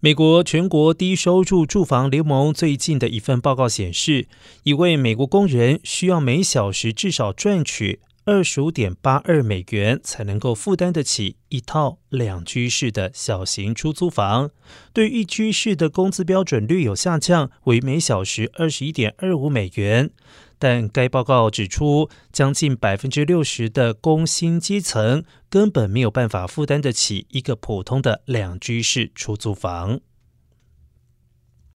美国全国低收入住房联盟最近的一份报告显示，一位美国工人需要每小时至少赚取二十五点八二美元，才能够负担得起一套两居室的小型出租房。对一居室的工资标准略有下降，为每小时二十一点二五美元。但该报告指出，将近百分之六十的工薪阶层根本没有办法负担得起一个普通的两居室出租房。